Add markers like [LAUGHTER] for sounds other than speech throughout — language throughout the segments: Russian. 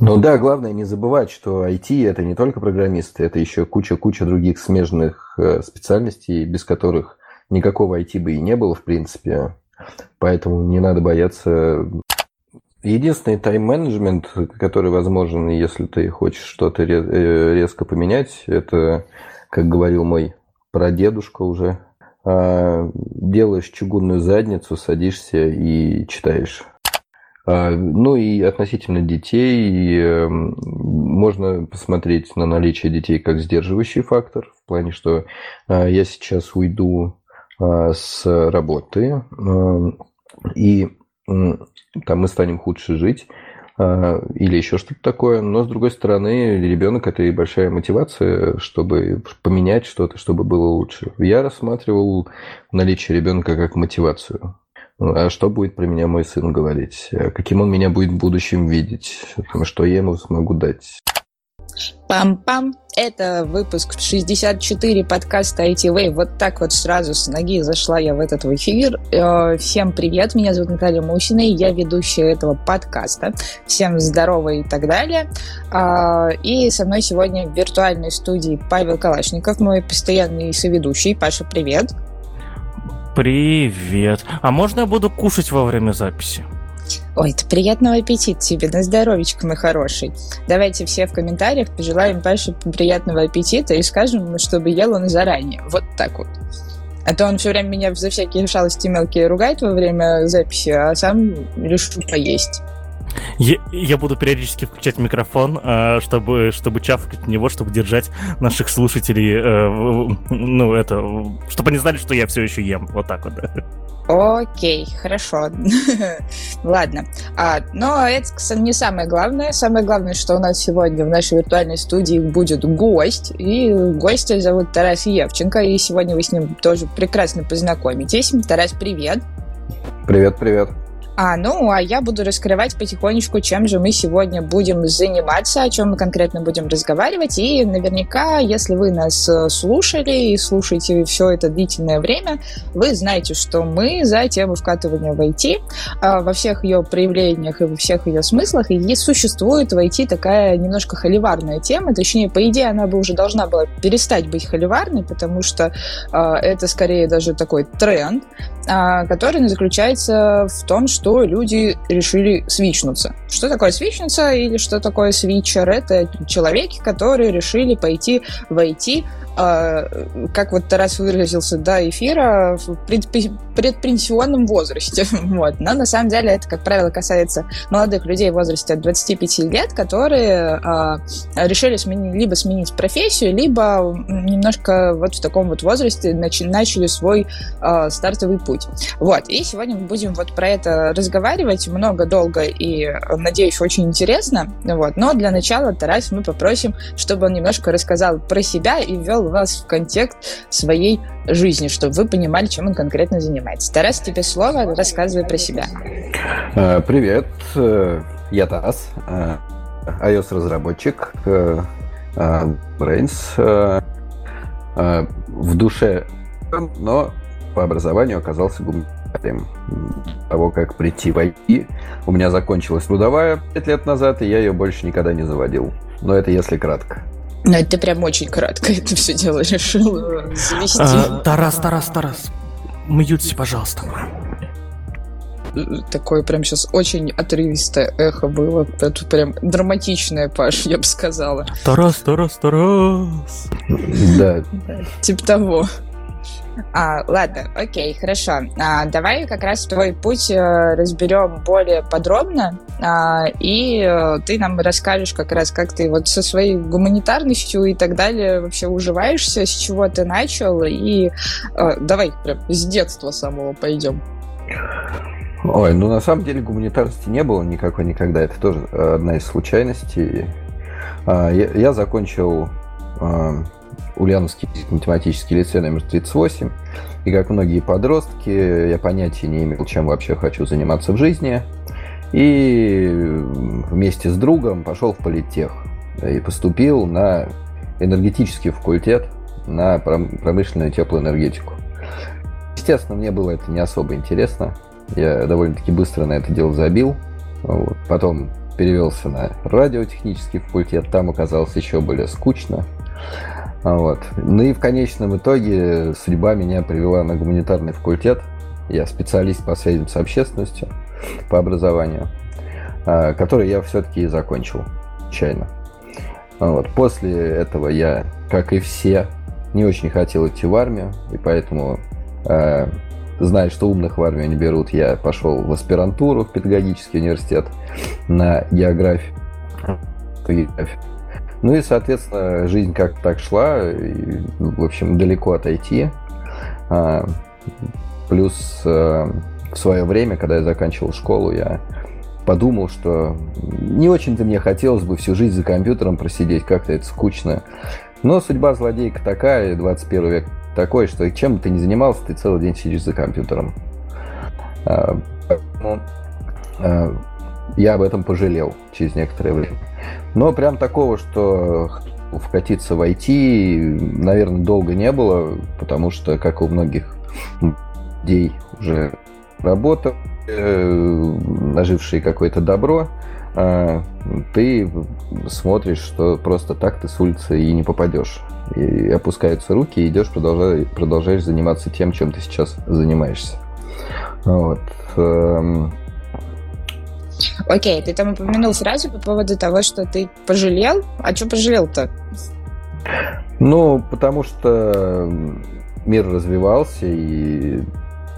Ну да, главное не забывать, что IT это не только программисты, это еще куча-куча других смежных э, специальностей, без которых никакого IT бы и не было, в принципе. Поэтому не надо бояться. Единственный тайм-менеджмент, который возможен, если ты хочешь что-то э, резко поменять, это, как говорил мой прадедушка уже, а, делаешь чугунную задницу, садишься и читаешь. А, ну и относительно детей, эм, можно посмотреть на наличие детей как сдерживающий фактор, в плане, что а, я сейчас уйду а, с работы, и там мы станем худше жить, или еще что-то такое. Но, с другой стороны, ребенок – это и большая мотивация, чтобы поменять что-то, чтобы было лучше. Я рассматривал наличие ребенка как мотивацию. А что будет про меня мой сын говорить? Каким он меня будет в будущем видеть? Что я ему смогу дать? Пам-пам! Это выпуск 64 подкаста ITV. Вот так вот сразу с ноги зашла я в этот эфир. Э, всем привет, меня зовут Наталья Мусина, и я ведущая этого подкаста. Всем здорово и так далее. А, и со мной сегодня в виртуальной студии Павел Калашников, мой постоянный соведущий. Паша, привет! Привет. А можно я буду кушать во время записи? Ой, это приятного аппетита тебе, на здоровечко, мой хороший. Давайте все в комментариях пожелаем Паше приятного аппетита и скажем чтобы ел он заранее. Вот так вот. А то он все время меня за всякие шалости мелкие ругает во время записи, а сам решил поесть. Я, я буду периодически включать микрофон, э, чтобы, чтобы чавкать в него, чтобы держать наших слушателей, э, ну, это, чтобы они знали, что я все еще ем. Вот так вот, да. Окей, хорошо. [LAUGHS] Ладно. А, но это, кстати, не самое главное. Самое главное, что у нас сегодня в нашей виртуальной студии будет гость. И гостя зовут Тарас Евченко. И сегодня вы с ним тоже прекрасно познакомитесь. Тарас, привет. Привет, привет. А, ну, а я буду раскрывать потихонечку, чем же мы сегодня будем заниматься, о чем мы конкретно будем разговаривать. И наверняка, если вы нас э, слушали и слушаете все это длительное время, вы знаете, что мы за тему вкатывания в IT а, во всех ее проявлениях и во всех ее смыслах. И существует в IT такая немножко холиварная тема, точнее, по идее, она бы уже должна была перестать быть холиварной, потому что а, это скорее даже такой тренд, а, который заключается в том, что что люди решили свичнуться. Что такое свичнуться или что такое свичер? Это человеки, которые решили пойти в IT а, как вот Тарас выразился до эфира, в предпенсионном возрасте. [LAUGHS] вот. Но на самом деле это, как правило, касается молодых людей в возрасте от 25 лет, которые а, решили сменить, либо сменить профессию, либо немножко вот в таком вот возрасте начали свой а, стартовый путь. Вот. И сегодня мы будем вот про это разговаривать много, долго и, надеюсь, очень интересно. Вот. Но для начала Тарас мы попросим, чтобы он немножко рассказал про себя и ввел вас в контекст своей жизни, чтобы вы понимали, чем он конкретно занимается. Тарас, тебе слово, рассказывай про себя. Э, привет, э, я Тарас, э, iOS-разработчик, Brains, в душе, но по образованию оказался гуманитарием. Того, как прийти в IT, у меня закончилась трудовая 5 лет назад, и я ее больше никогда не заводил. Но это если кратко. Ну, это прям очень кратко это все дело решил завести. А, Тарас, Тарас, Тарас, мьются, пожалуйста. Такое прям сейчас очень отрывистое эхо было. Это прям драматичное, Паш, я бы сказала. Тарас, Тарас, Тарас. Да. Типа того. А, ладно, окей, хорошо. А, давай как раз твой путь а, разберем более подробно, а, и а, ты нам расскажешь как раз, как ты вот со своей гуманитарностью и так далее вообще уживаешься, с чего ты начал, и а, давай прям с детства самого пойдем. Ой, ну на самом деле гуманитарности не было никакой никогда, это тоже одна из случайностей. Я, я закончил Ульяновский математический лицей номер 38. И как многие подростки, я понятия не имел, чем вообще хочу заниматься в жизни. И вместе с другом пошел в политех. И поступил на энергетический факультет на промышленную теплоэнергетику. Естественно, мне было это не особо интересно. Я довольно-таки быстро на это дело забил. Вот. Потом перевелся на радиотехнический факультет, там оказалось еще более скучно. Вот. Ну и в конечном итоге судьба меня привела на гуманитарный факультет. Я специалист по связям с общественностью по образованию, а, который я все-таки закончил чайно. Вот. После этого я, как и все, не очень хотел идти в армию, и поэтому, зная, что умных в армию не берут, я пошел в аспирантуру в педагогический университет на географию. Ну и, соответственно, жизнь как так шла, и, в общем, далеко отойти. А, плюс э, в свое время, когда я заканчивал школу, я подумал, что не очень-то мне хотелось бы всю жизнь за компьютером просидеть, как-то это скучно. Но судьба злодейка такая, 21 век такой, что чем бы ты ни занимался, ты целый день сидишь за компьютером. А, а, я об этом пожалел через некоторое время. Но прям такого, что вкатиться в IT, наверное, долго не было, потому что, как у многих людей, уже работа, Э, нажившие какое-то добро, а, ты смотришь, что просто так ты с улицы и не попадешь. И опускаются руки, и идешь, продолжаешь, продолжаешь заниматься тем, чем ты сейчас занимаешься. Вот. Окей, ты там упомянул фразу по поводу того, что ты пожалел. А что пожалел-то? Ну, потому что мир развивался, и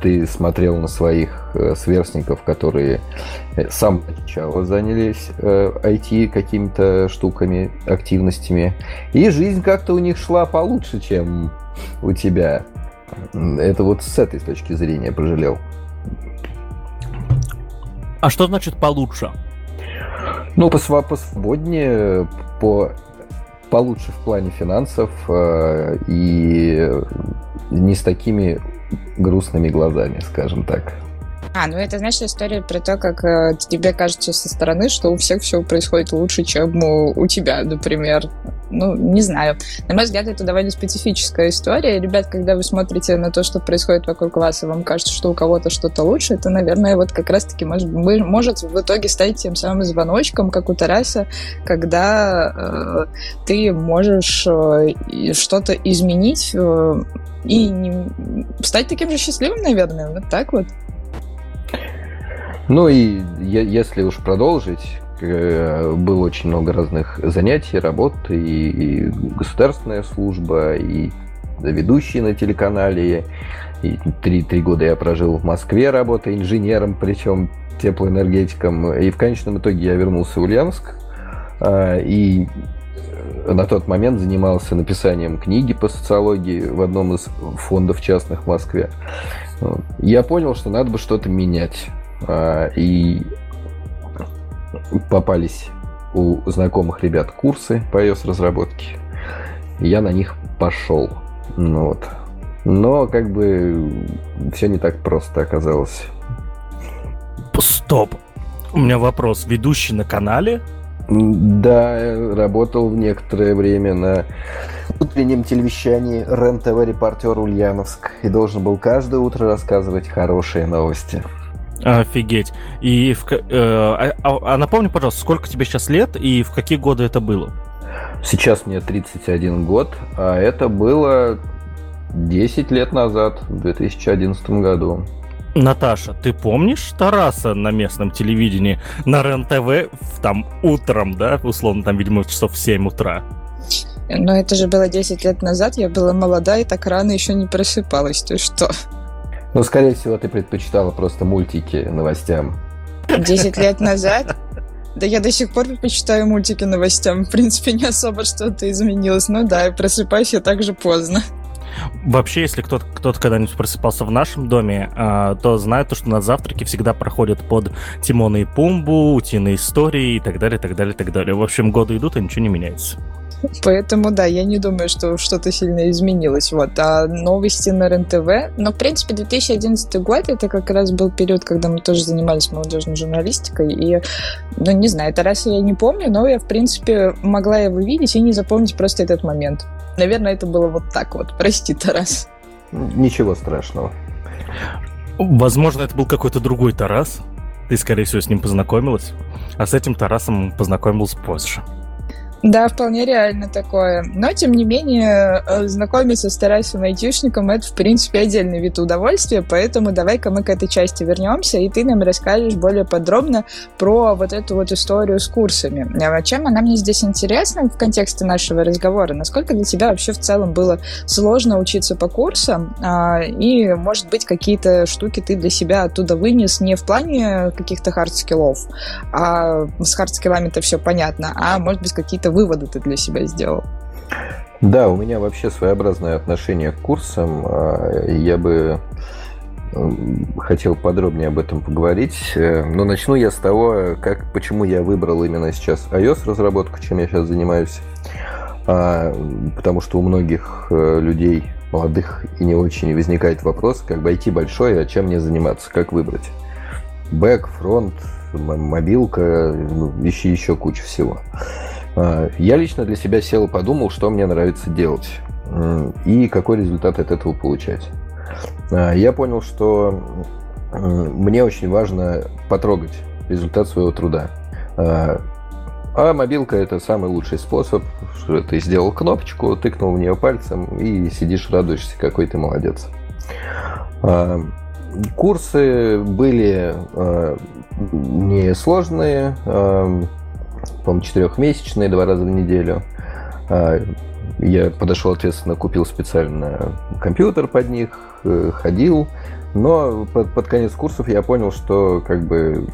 ты смотрел на своих э, сверстников, которые э, с самого начала занялись э, IT какими-то штуками, активностями, и жизнь как-то у них шла получше, чем у тебя. Это вот с этой точки зрения пожалел. А что значит получше? Ну, посвободнее, по получше в плане финансов э, и не с такими грустными глазами, скажем так. А, ну это, знаешь, история про то, как э, тебе кажется со стороны, что у всех все происходит лучше, чем у, у тебя, например. Ну, не знаю. На мой взгляд, это довольно специфическая история. Ребят, когда вы смотрите на то, что происходит вокруг вас, и вам кажется, что у кого-то что-то лучше, это, наверное, вот как раз-таки может, может в итоге стать тем самым звоночком, как у Тараса, когда э, ты можешь э, что-то изменить э, и не... стать таким же счастливым, наверное, вот так вот. Ну и если уж продолжить, э, было очень много разных занятий, работ, и, государственная служба, и ведущий на телеканале, и три, три года я прожил в Москве, работая инженером, причем теплоэнергетиком, и в конечном итоге я вернулся в Ульяновск, а, и на тот момент занимался написанием книги по социологии в одном из фондов частных в Москве. Я понял, что надо бы что-то менять. А, и попались у знакомых ребят курсы по iOS-разработке. Я на них пошел. Ну, вот. Но как бы все не так просто оказалось. Стоп. У меня вопрос. Ведущий на канале? Да, работал в некоторое время на утреннем телевещании РЕН-ТВ репортер Ульяновск и должен был каждое утро рассказывать хорошие новости. Офигеть. И в, э, а, а, а напомни, пожалуйста, сколько тебе сейчас лет и в какие годы это было? Сейчас мне 31 год, а это было 10 лет назад, в 2011 году. Наташа, ты помнишь Тараса на местном телевидении на РЕН-ТВ там утром, да, условно, там, видимо, часов в 7 утра? Но это же было 10 лет назад, я была молода и так рано еще не просыпалась, ты что? Ну, скорее всего, ты предпочитала просто мультики новостям. 10 лет назад? Да я до сих пор предпочитаю мультики новостям. В принципе, не особо что-то изменилось. Ну да, и просыпаюсь я так же поздно. Вообще, если кто-то кто когда-нибудь просыпался в нашем доме, а, то знает, что на завтраке всегда проходят под Тимона и Пумбу, утиные истории и так далее, так далее, так далее. В общем, годы идут, и ничего не меняется. Поэтому, да, я не думаю, что что-то сильно изменилось. Вот. А новости на РЕН-ТВ... Но, в принципе, 2011 год, это как раз был период, когда мы тоже занимались молодежной журналистикой. И, ну, не знаю, это раз я не помню, но я, в принципе, могла его видеть и не запомнить просто этот момент. Наверное, это было вот так вот. Прости, Тарас. Ничего страшного. Возможно, это был какой-то другой Тарас. ты, скорее всего, с ним познакомилась, а с этим Тарасом познакомился позже. Да, вполне реально такое. Но, тем не менее, э, знакомиться с Тарасом айтишником — это, в принципе, отдельный вид удовольствия, поэтому давай-ка мы к этой части вернемся, и ты нам расскажешь более подробно про вот эту вот историю с курсами. А чем она мне здесь интересна в контексте нашего разговора? Насколько для тебя вообще в целом было сложно учиться по курсам? А, и, может быть, какие-то штуки ты для себя оттуда вынес не в плане каких-то хард-скиллов, а с хард-скиллами-то все понятно, а, может быть, какие-то выводы ты для себя сделал? Да, у меня вообще своеобразное отношение к курсам. А, я бы хотел подробнее об этом поговорить. Э, но начну я с того, как, почему я выбрал именно сейчас iOS-разработку, чем я сейчас занимаюсь. А, потому что у многих э, людей, молодых и не очень, возникает вопрос, как бы IT большой, а чем мне заниматься, как выбрать. Бэк, фронт, мобилка, ну, еще, еще куча всего. А, я лично для себя сел и подумал, что мне нравится делать и какой результат от этого получать. А, я понял, что мне очень важно потрогать результат своего труда. А, а мобилка это самый лучший способ, что ты сделал кнопочку, тыкнул в нее пальцем и сидишь, радуешься, какой ты молодец. Курсы были несложные, по-моему, четырехмесячные, два раза в неделю. А, я подошел ответственно, купил специально компьютер под них, э, ходил. Но под, под конец курсов я понял, что как бы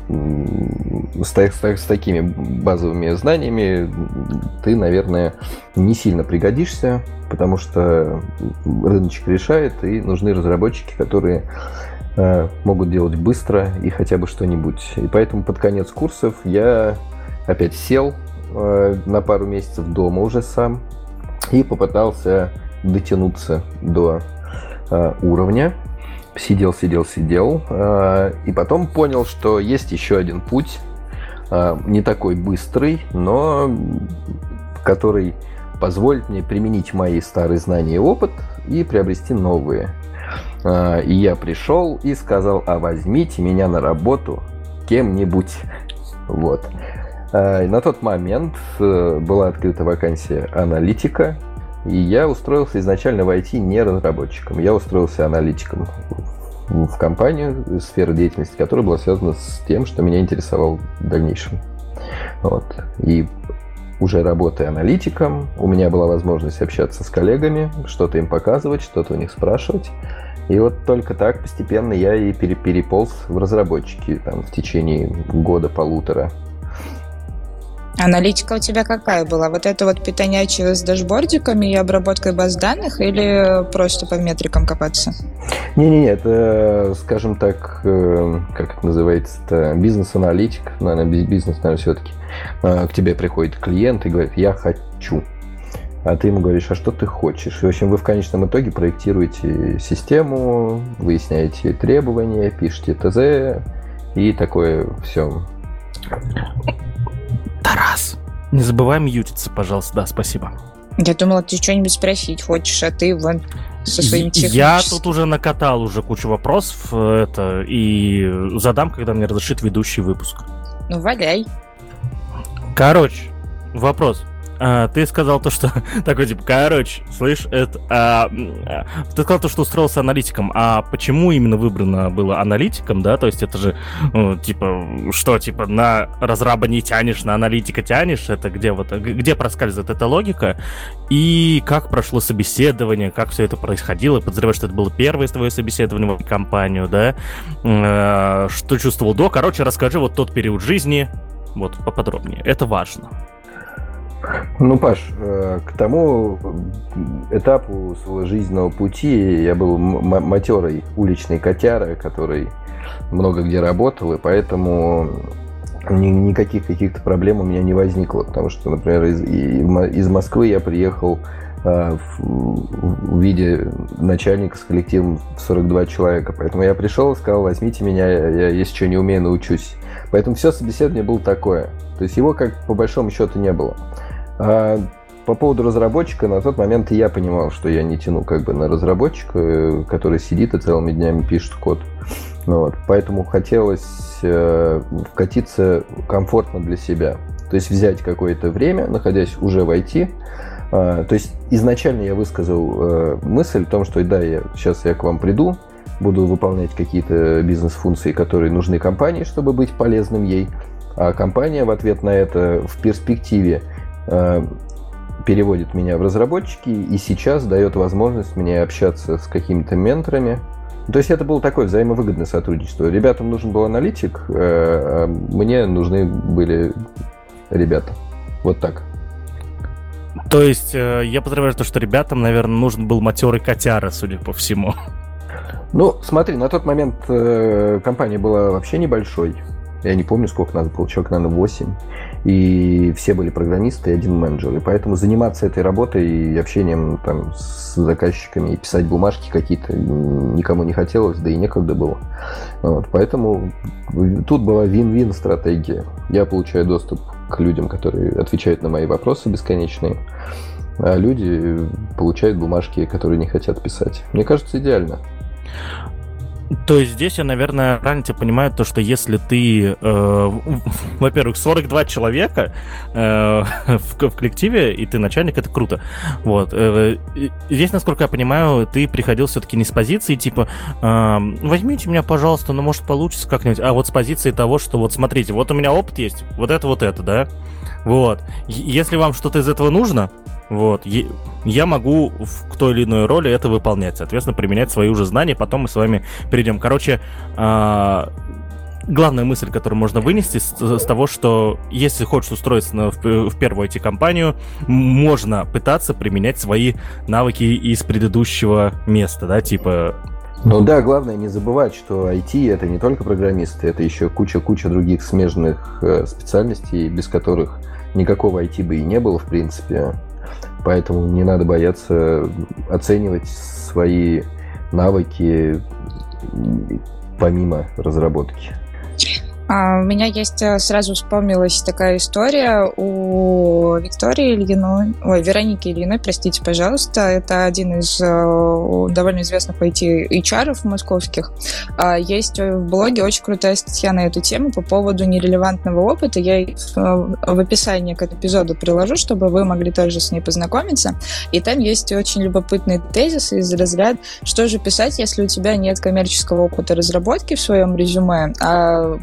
с, с, с такими базовыми знаниями ты, наверное, не сильно пригодишься, потому что рыночек решает, и нужны разработчики, которые э, могут делать быстро и хотя бы что-нибудь. И поэтому под конец курсов я опять сел э, на пару месяцев дома уже сам и попытался дотянуться до э, уровня. Сидел, сидел, сидел. Э, и потом понял, что есть еще один путь, э, не такой быстрый, но который позволит мне применить мои старые знания и опыт и приобрести новые. Э, и я пришел и сказал, а возьмите меня на работу кем-нибудь. Вот. Э, на тот момент э, была открыта вакансия аналитика, и я устроился изначально в IT не разработчиком, я устроился аналитиком в компанию, сфера деятельности которая была связана с тем, что меня интересовало в дальнейшем. Вот. И уже работая аналитиком, у меня была возможность общаться с коллегами, что-то им показывать, что-то у них спрашивать. И вот только так постепенно я и переполз в разработчики там, в течение года-полутора. Аналитика у тебя какая была? Вот это вот питание с дашбордиками и обработкой баз данных или просто по метрикам копаться? Не-не-не, это, скажем так, э, как это называется-то, бизнес-аналитик, наверное, бизнес, наверное, все-таки. А, к тебе приходит клиент и говорит, я хочу. А ты ему говоришь, а что ты хочешь? И, в общем, вы в конечном итоге проектируете систему, выясняете требования, пишете ТЗ и такое все. Тарас, не забывай мьютиться, пожалуйста. Да, спасибо. Я думала, ты что-нибудь спросить хочешь, а ты вон со своим техническим... Я тут уже накатал уже кучу вопросов э, это, и задам, когда мне разрешит ведущий выпуск. Ну, валяй. Короче, вопрос. А, ты сказал то, что [LAUGHS] такой типа, короче, слышь, это, а, ты сказал то, что устроился аналитиком, а почему именно выбрано было аналитиком, да? То есть это же, ну, типа, что, типа, на разраба не тянешь, на аналитика тянешь, это где вот, где проскальзывает эта логика? И как прошло собеседование, как все это происходило? Подозреваю, что это было первое твое собеседование в компанию, да? А, что чувствовал до? Короче, расскажи вот тот период жизни, вот поподробнее. Это важно. Ну, Паш, э, к тому этапу своего жизненного пути я был матерой уличной котярой, который много где работал, и поэтому ни, никаких каких-то проблем у меня не возникло, потому что, например, из, из Москвы я приехал э, в, виде начальника с коллективом 42 человека, поэтому я пришел и сказал, возьмите меня, я если что не умею, научусь. Поэтому все собеседование было такое. То есть его как по большому счету не было. А по поводу разработчика, на тот момент я понимал, что я не тяну как бы на разработчика, э, который сидит и целыми днями пишет код. Ну, вот, поэтому хотелось э, вкатиться комфортно для себя. То есть взять какое-то время, находясь уже в IT. Э, то есть изначально я высказал э, мысль о том, что да, я, сейчас я к вам приду, буду выполнять какие-то бизнес-функции, которые нужны компании, чтобы быть полезным ей. А компания в ответ на это в перспективе переводит меня в разработчики и сейчас дает возможность мне общаться с какими-то менторами. То есть это было такое взаимовыгодное сотрудничество. Ребятам нужен был аналитик, э, а мне нужны были ребята. Вот так. То есть э, я подразумеваю то, что ребятам, наверное, нужен был матерый котяра, судя по всему. Ну, смотри, на тот момент э, компания была вообще небольшой. Я не помню, сколько нас было, человек, наверное, 8. И все были программисты и один менеджер. И поэтому заниматься этой работой и общением там, с заказчиками и писать бумажки какие-то никому не хотелось, да и некогда было. Вот, поэтому тут была вин-вин стратегия. Я получаю доступ к людям, которые отвечают на мои вопросы бесконечные, а люди получают бумажки, которые не хотят писать. Мне кажется, идеально. То есть здесь я, наверное, тебя понимаю, то, что если ты, э, [LAUGHS] во-первых, 42 человека э, [LAUGHS] в, в коллективе, и ты начальник, это круто. Вот. Э, здесь, насколько я понимаю, ты приходил все-таки не с позиции, типа, э, возьмите меня, пожалуйста, ну, может, получится как-нибудь, а вот с позиции того, что вот смотрите, вот у меня опыт есть, вот это, вот это, да? Вот. Если вам что-то из этого нужно, вот. Я могу в той или иной роли это выполнять, соответственно, применять свои уже знания, потом мы с вами перейдем. Короче, а, главная мысль, которую можно вынести с, того, что если хочешь устроиться на, в, в первую IT-компанию, можно пытаться применять свои навыки из предыдущего места, да, типа... Ну да, главное не забывать, что IT это не только программисты, это еще куча-куча других смежных э, специальностей, без которых никакого IT бы и не было, в принципе. Поэтому не надо бояться оценивать свои навыки помимо разработки. А, у меня есть, э, сразу вспомнилась такая история у Виктории Ильиной, ой, Вероники Ильиной, простите, пожалуйста, это один из э, довольно известных IT HR московских. А, есть в блоге очень крутая статья на эту тему по поводу нерелевантного опыта. Я в описании к эпизоду приложу, чтобы вы могли тоже с ней познакомиться. И там есть очень любопытный тезис из разряда, что же писать, если у тебя нет коммерческого опыта разработки в своем резюме, а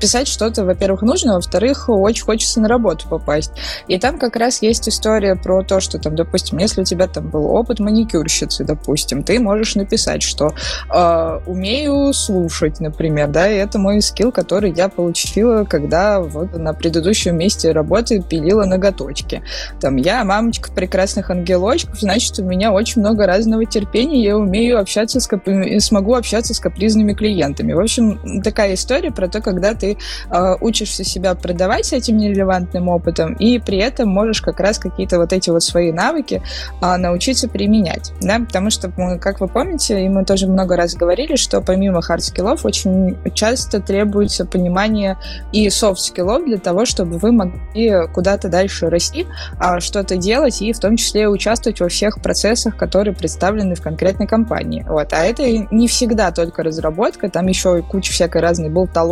писать что-то, во-первых, нужно, во-вторых, очень хочется на работу попасть. И там как раз есть история про то, что там, допустим, если у тебя там был опыт маникюрщицы, допустим, ты можешь написать, что э, умею слушать, например, да, и это мой скилл, который я получила, когда вот на предыдущем месте работы пилила ноготочки. Там я мамочка прекрасных ангелочков, значит, у меня очень много разного терпения, я умею общаться с кап... смогу общаться с капризными клиентами. В общем, такая история про то, когда ты э, учишься себя продавать этим нерелевантным опытом, и при этом можешь как раз какие-то вот эти вот свои навыки э, научиться применять, да, потому что, как вы помните, и мы тоже много раз говорили, что помимо хард-скиллов очень часто требуется понимание и софт-скиллов для того, чтобы вы могли куда-то дальше расти, а что-то делать и в том числе участвовать во всех процессах, которые представлены в конкретной компании. Вот. А это не всегда только разработка, там еще куча всякой разной болтологии,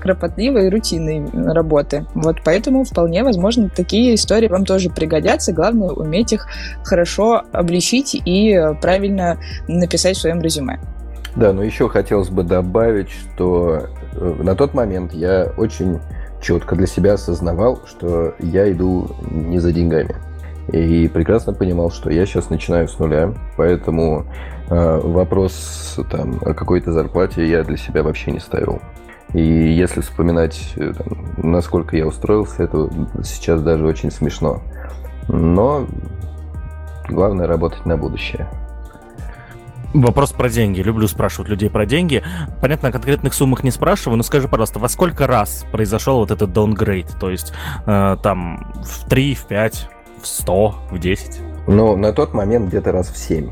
кропотливой и рутинной работы. Вот поэтому вполне возможно такие истории вам тоже пригодятся. Главное уметь их хорошо обличить и правильно написать в своем резюме. Да, но еще хотелось бы добавить, что э, на тот момент я очень четко для себя осознавал, что я иду не за деньгами. И прекрасно понимал, что я сейчас начинаю с нуля, поэтому э, вопрос там, о какой-то зарплате я для себя вообще не ставил. И если вспоминать, э, там, насколько я устроился, это сейчас даже очень смешно. Но главное работать на будущее. Вопрос про деньги. Люблю спрашивать людей про деньги. Понятно, о конкретных суммах не спрашиваю, но скажи, пожалуйста, во сколько раз произошел вот этот downgrade? То есть э, там в 3, в 5, в 100, в 10? Ну, на тот момент где-то раз в 7.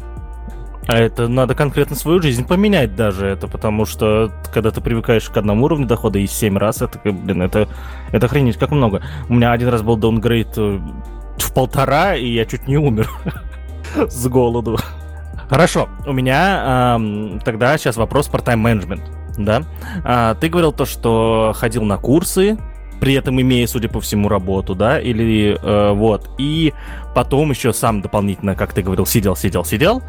А это надо конкретно свою жизнь поменять даже это, потому что когда ты привыкаешь к одному уровню дохода и 7 раз, это, блин, это, это охренеть как много. У меня один раз был даунгрейд э, в полтора, и я чуть не умер [LAUGHS] с голоду. Хорошо, у меня тогда сейчас вопрос про тайм-менеджмент, да? А, ты говорил то, что ходил на курсы, при этом имея, судя по всему, работу, да, или э, вот, и потом еще сам дополнительно, как ты говорил, сидел, сидел, сидел.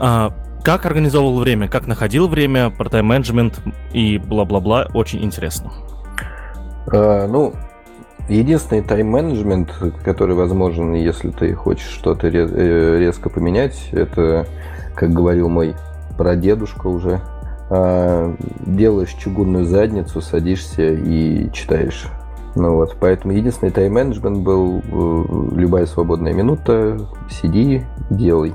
Э, как организовывал время, как находил время, про тайм-менеджмент и бла-бла-бла, очень интересно. Э, ну, единственный тайм-менеджмент, который возможен, если ты хочешь что-то э, резко поменять, это, как говорил мой прадедушка уже, а, делаешь чугунную задницу, садишься и читаешь. Ну вот, поэтому единственный тайм-менеджмент был э, любая свободная минута, сиди, делай.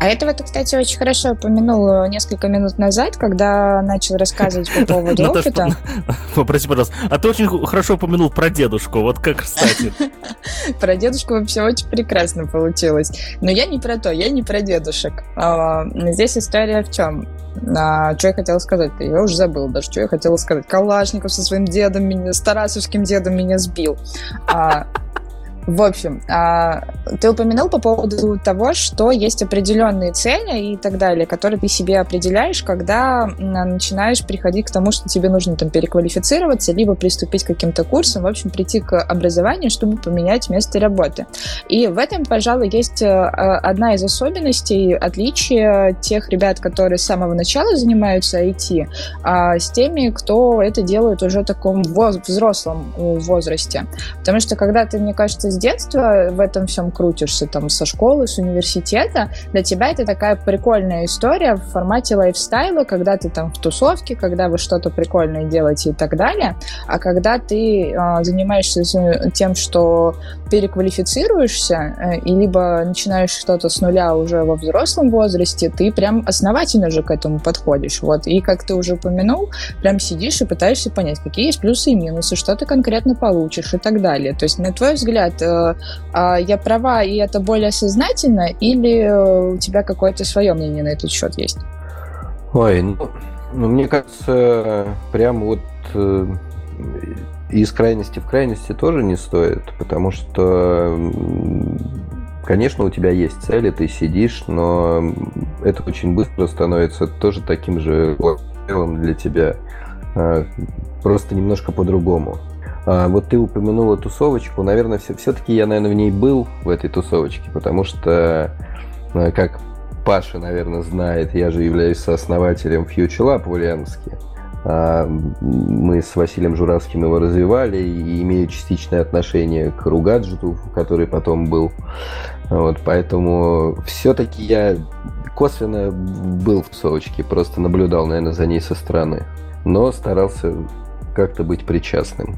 А этого ты, кстати, очень хорошо упомянул несколько минут назад, когда начал рассказывать по [LAUGHS] поводу опыта. [LAUGHS] Попроси, пожалуйста. А ты очень хорошо упомянул про дедушку. Вот как, кстати. [LAUGHS] Про дедушку вообще очень прекрасно получилось. Но я не про то, я не про дедушек. А, здесь история в чем? А, что я хотела сказать? Я уже забыл даже, что я хотела сказать. Калашников со своим дедом, меня, с Тарасовским дедом меня сбил. А, в общем, а, ты упомянул по поводу того, что есть определенные цели и так далее, которые ты себе определяешь, когда начинаешь приходить к тому, что тебе нужно там переквалифицироваться, либо приступить к каким-то курсам, в общем, прийти к образованию, чтобы поменять место работы. И в этом, пожалуй, есть э, одна из особенностей, отличия тех ребят, которые с самого начала занимаются IT, а, с теми, кто это делает уже в таком взрослом возрасте. Потому что когда ты, мне кажется, детства в этом всем крутишься, там, со школы, с университета, для тебя это такая прикольная история в формате лайфстайла, когда ты там в тусовке, когда вы что-то прикольное делаете и так далее, а когда ты э, занимаешься тем, что переквалифицируешься э, и либо начинаешь что-то с нуля уже во взрослом возрасте, ты прям основательно же к этому подходишь, вот, и как ты уже упомянул, прям сидишь и пытаешься понять, какие есть плюсы и минусы, что ты конкретно получишь и так далее, то есть, на твой взгляд, а я права, и это более сознательно, или э, у тебя какое-то свое мнение на этот счет есть? Ой, ну, ну мне кажется, прям вот э, из крайности в крайности тоже не стоит, потому что, конечно, у тебя есть цели, ты сидишь, но это очень быстро становится тоже таким же делом для тебя, просто немножко по-другому. А, вот ты упомянула тусовочку. Наверное, все, все-таки я, наверное, в ней был, в этой тусовочке, потому что, э, как Паша, наверное, знает, я же являюсь сооснователем Future Lab в Ульяновске. А, мы с Василием Журавским его развивали и имею частичное отношение к Ругаджету, который потом был. Вот, поэтому все-таки я косвенно был в тусовочке, просто наблюдал, наверное, за ней со стороны. Но старался как-то быть причастным.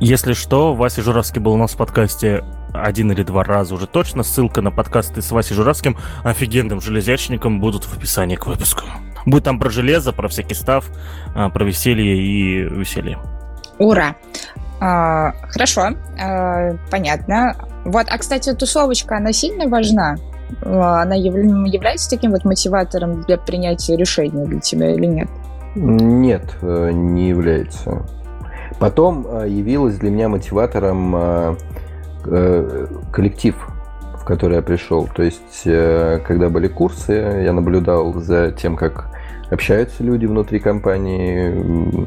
Если что, Вася Журавский был у нас в подкасте один или два раза уже точно. Ссылка на подкасты с Васей Журавским, офигенным железячником, будут в описании к выпуску. Будет там про железо, про всякий став, а, про веселье и веселье. Ура! А, хорошо, а, понятно. Вот, а, кстати, тусовочка, она сильно важна? А, она яв... является таким вот мотиватором для принятия решения для тебя или нет? Нет, э, не является. Потом э, явилась для меня мотиватором э, э, коллектив, в который я пришел. То есть, когда были курсы, я наблюдал за тем, как общаются люди внутри компании,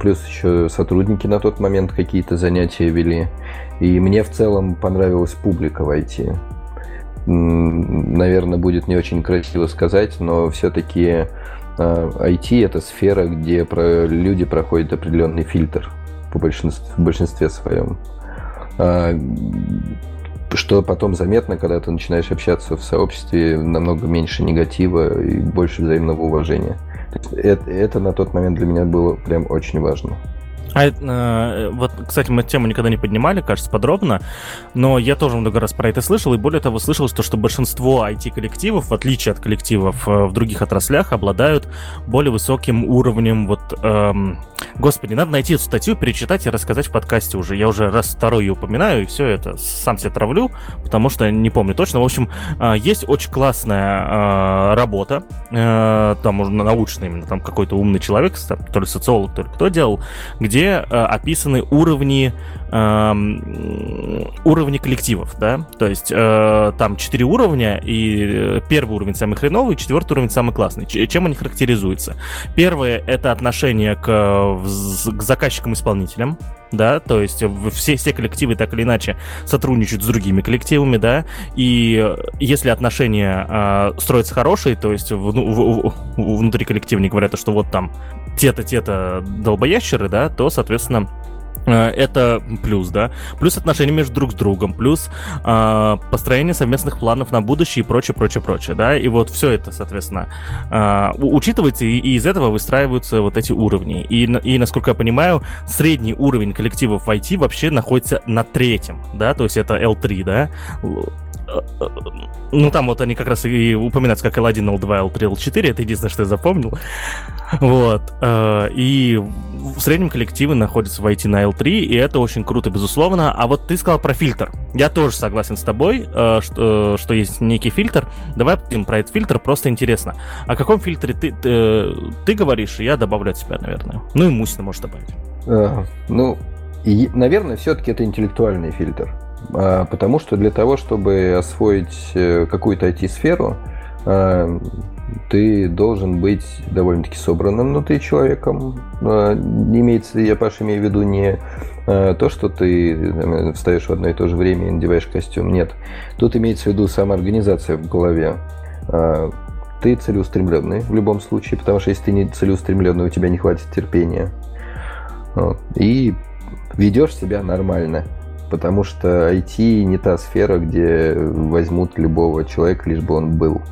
плюс еще сотрудники на тот момент какие-то занятия вели. И мне в целом понравилась публика в IT. Наверное, будет не очень красиво сказать, но все-таки IT а, это сфера, где люди проходят определенный фильтр по большинстве, в большинстве своем. А, что потом заметно, когда ты начинаешь общаться в сообществе, намного меньше негатива и больше взаимного уважения. Это, это на тот момент для меня было прям очень важно. А э, вот, кстати, мы тему никогда не поднимали, кажется, подробно, но я тоже много раз про это слышал, и более того, слышал, что, что большинство IT-коллективов, в отличие от коллективов э, в других отраслях, обладают более высоким уровнем вот... Эм, господи, надо найти эту статью, перечитать и рассказать в подкасте уже. Я уже раз второй ее упоминаю, и все это сам себе травлю, потому что не помню точно. В общем, э, есть очень классная э, работа, э, там уже научная именно, там какой-то умный человек, то ли социолог, то ли кто делал, где где описаны уровни уровни коллективов, да, то есть э, там четыре уровня, и первый уровень самый хреновый, четвертый уровень самый классный. Чем они характеризуются? Первое — это отношение к, к заказчикам-исполнителям, да, то есть все, все коллективы так или иначе сотрудничают с другими коллективами, да, и если отношения э, строятся хорошие, то есть в, в, в, внутри коллектива не говорят, что вот там те-то, те-то долбоящеры, да, то, соответственно, это плюс, да. Плюс отношения между друг с другом, плюс э, построение совместных планов на будущее и прочее, прочее, прочее, да. И вот все это, соответственно, э, учитывается, и, и из этого выстраиваются вот эти уровни. И, и, насколько я понимаю, средний уровень коллективов в IT вообще находится на третьем, да, то есть это L3, да ну, там вот они как раз и упоминаются как L1, L2, L3, L4. Это единственное, что я запомнил. [LAUGHS] Вот. Э, и в среднем коллективы находятся в IT на L3, и это очень круто, безусловно. А вот ты сказал про фильтр. Я тоже согласен с тобой, э, что, что есть некий фильтр. Давай про этот фильтр, просто интересно. О каком фильтре ты, ты, ты говоришь, и я добавлю от себя, наверное. Ну и Мусина может добавить. А, ну, и, наверное, все-таки это интеллектуальный фильтр. А, потому что для того, чтобы освоить э, какую-то IT-сферу, а, ты должен быть довольно-таки собранным внутри человеком. А, имеется, я, Паша, имею в виду не то, что ты встаешь в одно и то же время и надеваешь костюм. Нет. Тут имеется в виду сама организация в голове. Ты целеустремленный в любом случае, потому что если ты не целеустремленный, у тебя не хватит терпения. И ведешь себя нормально потому что IT не та сфера, где возьмут любого человека, лишь бы он был.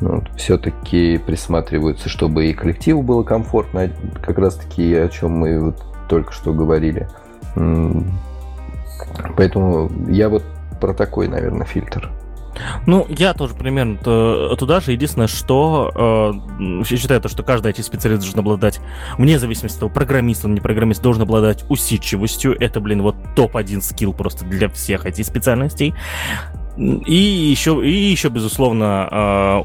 Ну, все-таки присматриваются, чтобы и коллективу было комфортно, как раз-таки о чем мы вот только что говорили. Поэтому я вот про такой, наверное, фильтр. Ну, я тоже примерно туда же. Единственное, что э, считаю, то, что каждый IT-специалист должен обладать, вне зависимости от того, программист он, не программист, должен обладать усидчивостью. Это, блин, вот топ-1 скилл просто для всех IT-специальностей. И еще, и еще безусловно, э,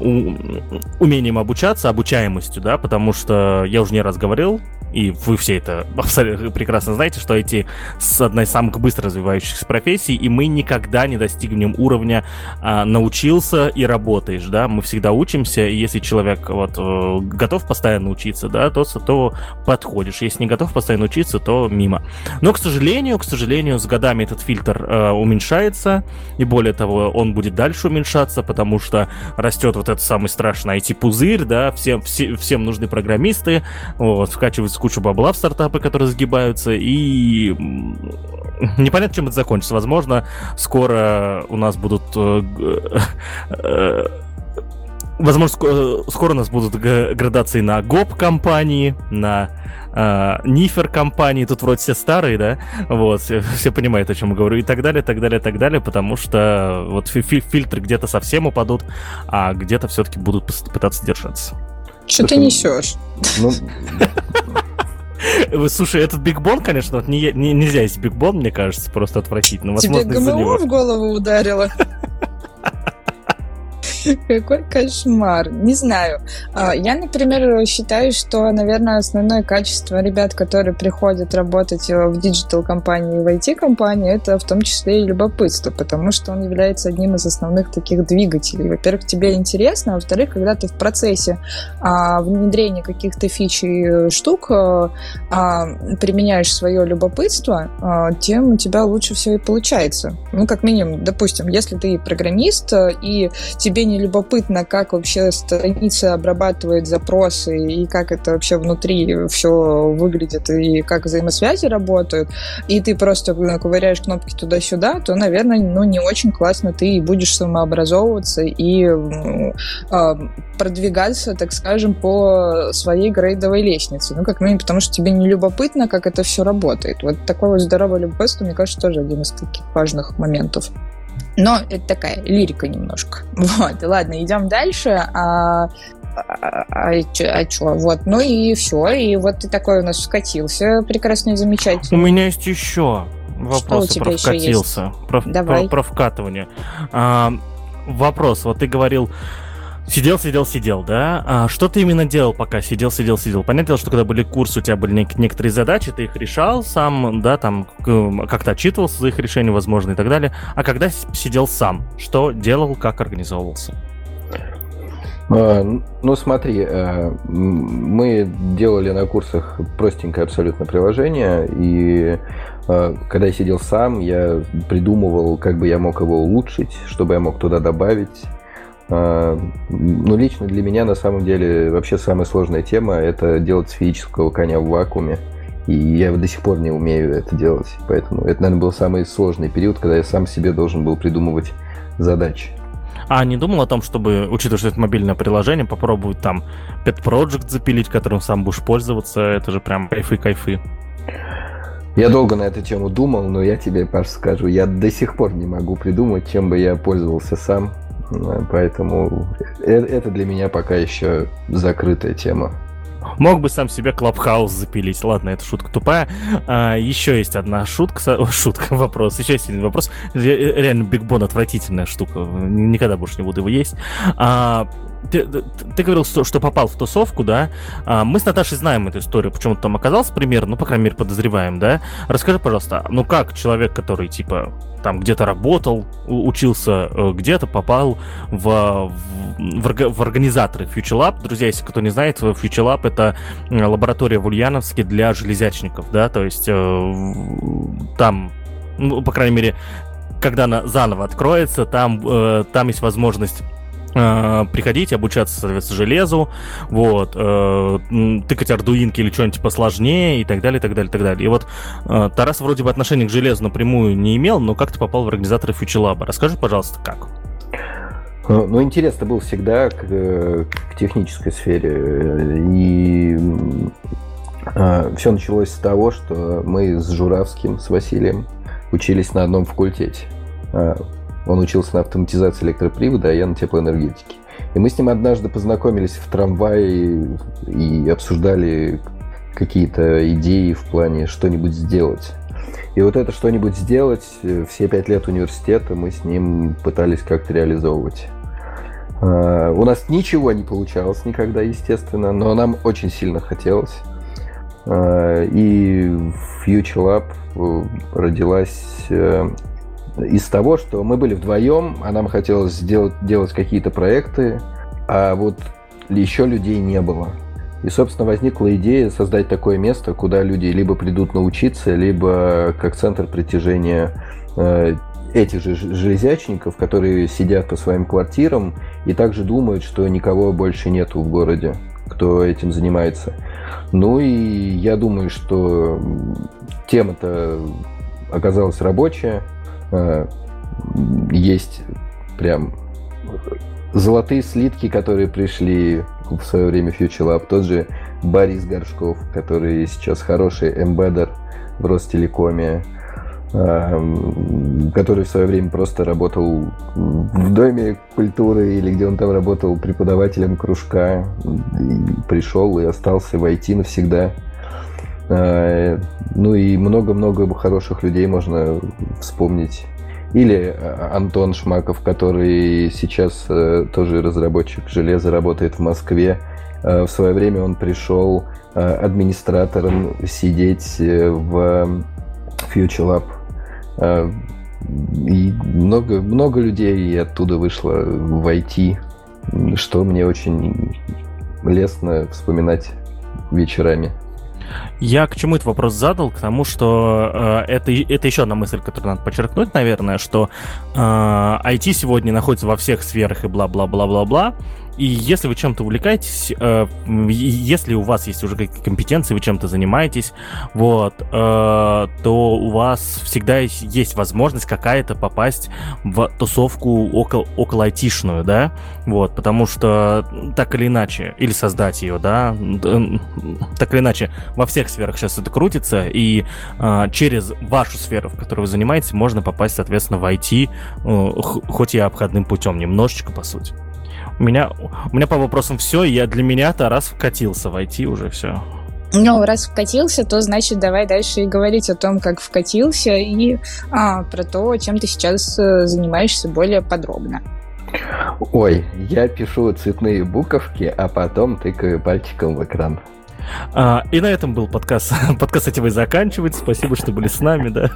умением обучаться, обучаемостью, да, потому что я уже не раз говорил, и вы все это абсолютно прекрасно знаете, что эти с одной из самых быстро развивающихся профессий, и мы никогда не достигнем уровня а, научился и работаешь, да, мы всегда учимся, и если человек вот э, готов постоянно учиться, да, то, то подходишь, если не готов постоянно учиться, то мимо. Но, к сожалению, к сожалению, с годами этот фильтр э, уменьшается, и более того, он будет дальше уменьшаться, потому что растет вот этот самый страшный IT-пузырь, да, всем, все, всем нужны программисты, вот, кучу бабла в стартапы, которые сгибаются, и непонятно, чем это закончится. Возможно, скоро у нас будут... Э, э, возможно, скоро у нас будут градации на ГОП-компании, на э, Нифер компании, тут вроде все старые, да, вот, все, все понимают, о чем я говорю, и так далее, так далее, так далее, потому что вот фи фильтры где-то совсем упадут, а где-то все-таки будут пытаться держаться. Что ты несешь? Ну, Слушай, этот Биг Бон, конечно, вот не, не, нельзя есть Биг Бон, мне кажется, просто отвратительно. Возможно, Тебе ГМО в голову ударило? [LAUGHS] [LAUGHS] Какой кошмар. Не знаю. А, я, например, считаю, что, наверное, основное качество ребят, которые приходят работать в digital-компании и в IT-компании, это в том числе и любопытство, потому что он является одним из основных таких двигателей. Во-первых, тебе интересно, а во-вторых, когда ты в процессе а, внедрения каких-то фич и штук а, а, применяешь свое любопытство, тем у тебя лучше все и получается. Ну, как минимум, допустим, если ты программист, и тебе не любопытно, как вообще страница обрабатывает запросы и как это вообще внутри все выглядит и как взаимосвязи работают, и ты просто ковыряешь кнопки туда-сюда, то, наверное, ну, не очень классно ты будешь самообразовываться и э, продвигаться, так скажем, по своей грейдовой лестнице. Ну, как минимум, потому что тебе не любопытно, как это все работает. Вот такое вот здоровое любопытство, мне кажется, тоже один из таких важных моментов. Но это такая лирика немножко. [LAUGHS] Вот, ладно, идем дальше. А, а, а, а что? Вот, ну и все. И вот ты такой у нас вкатился прекрасно и замечательно. У меня есть еще вопросы про вкатился. Про, Давай. Про, про вкатывание. А, вопрос. Вот ты говорил Сидел, сидел, сидел, да? А что ты именно делал, пока сидел, сидел, сидел? Понятно, что когда были курсы, у тебя были нек- некоторые задачи, ты их решал сам, да, там как-то отчитывался за их решение, возможно, и так далее. А когда сидел сам, что делал, как организовывался? А, ну, смотри, э, мы делали на курсах простенькое абсолютно приложение, и э, когда я сидел сам, я придумывал, как бы я мог его улучшить, чтобы я мог туда добавить ну, лично для меня, на самом деле, вообще самая сложная тема – это делать сферического коня в вакууме. И я до сих пор не умею это делать. Поэтому это, наверное, был самый сложный период, когда я сам себе должен был придумывать задачи. А не думал о том, чтобы, учитывая, что это мобильное приложение, попробовать там Pet Project запилить, которым сам будешь пользоваться? Это же прям кайфы-кайфы. Я долго на эту тему думал, но я тебе, Паш, скажу, я до сих пор не могу придумать, чем бы я пользовался сам. Поэтому э, это для меня пока еще закрытая тема. Мог бы сам себе Клабхаус запилить. Ладно, это шутка тупая. А, еще есть одна шутка, [LAUGHS] шутка, вопрос. Еще есть один вопрос. Реально, Бигбон отвратительная штука. Никогда больше не буду его есть. А, ты, ты, говорил, что, что попал в тусовку, да? А, мы с Наташей знаем эту историю, почему ты там оказался примерно, ну, по крайней мере, подозреваем, да? Расскажи, пожалуйста, ну как человек, который, типа, там где-то работал, учился э, где-то, попал в, в, в, в организаторы Future Lab. Друзья, если кто не знает, Future Lab — это лаборатория в Ульяновске для железячников, да, то есть э, там, ну, по крайней мере, когда она заново откроется, там, э, там есть возможность э, приходить, обучаться, соответственно, железу, вот, э, тыкать ардуинки или что-нибудь посложнее и так далее, и так далее, и так далее. И вот э, Тарас вроде бы отношения к железу напрямую не имел, но как ты попал в организаторы Lab? Расскажи, пожалуйста, как? Э, ну, интерес-то был всегда к, э, к технической сфере. И э, все началось с того, что мы с Журавским, с Василием учились на одном факультете. Он учился на автоматизации электропривода, а я на теплоэнергетике. И мы с ним однажды познакомились в трамвае и обсуждали какие-то идеи в плане что-нибудь сделать. И вот это что-нибудь сделать, э, все пять лет университета мы с ним пытались как-то реализовывать. А, у нас ничего не получалось никогда, естественно, но нам очень сильно хотелось. А, и Future Lab э, родилась э, из того, что мы были вдвоем, а нам хотелось сделать, делать какие-то проекты, а вот еще людей не было. И, собственно, возникла идея создать такое место, куда люди либо придут научиться, либо как центр притяжения э, этих же железячников, которые сидят по своим квартирам и также думают, что никого больше нету в городе, кто этим занимается. Ну и я думаю, что тема-то оказалась рабочая, есть прям золотые слитки, которые пришли в свое время Future Lab. Тот же Борис Горшков, который сейчас хороший эмбедер в Ростелекоме, э, который в свое время просто работал в Доме культуры или где он там работал преподавателем кружка, и пришел и остался в IT навсегда. Э, ну и много-много хороших людей можно вспомнить. Или э, Антон Шмаков, который сейчас э, тоже разработчик железа, работает в Москве. В свое время он пришел администратором сидеть в Future Lab. И много, много людей оттуда вышло в IT, что мне очень лестно вспоминать вечерами. Я к чему этот вопрос задал? К тому, что э, это, это еще одна мысль, которую надо подчеркнуть, наверное, что э, IT сегодня находится во всех сферах и бла-бла-бла-бла-бла. И если вы чем-то увлекаетесь, э, если у вас есть уже какие-то компетенции, вы чем-то занимаетесь, вот, э, то у вас всегда есть, возможность какая-то попасть в тусовку около, около айтишную, да, вот, потому что так или иначе, или создать ее, да, так или иначе, во всех сферах сейчас это крутится, и э, через вашу сферу, в которой вы занимаетесь, можно попасть, соответственно, в IT, э, хоть и обходным путем, немножечко, по сути. У меня, у меня по вопросам все, я для меня-то раз вкатился войти уже все. Ну, раз вкатился, то значит давай дальше и говорить о том, как вкатился, и а, про то, чем ты сейчас э, занимаешься более подробно. Ой, я пишу цветные буковки, а потом тыкаю пальчиком в экран. А, и на этом был подкаст. [LAUGHS] Подкаст этим и заканчивается. Спасибо, что были с нами, да.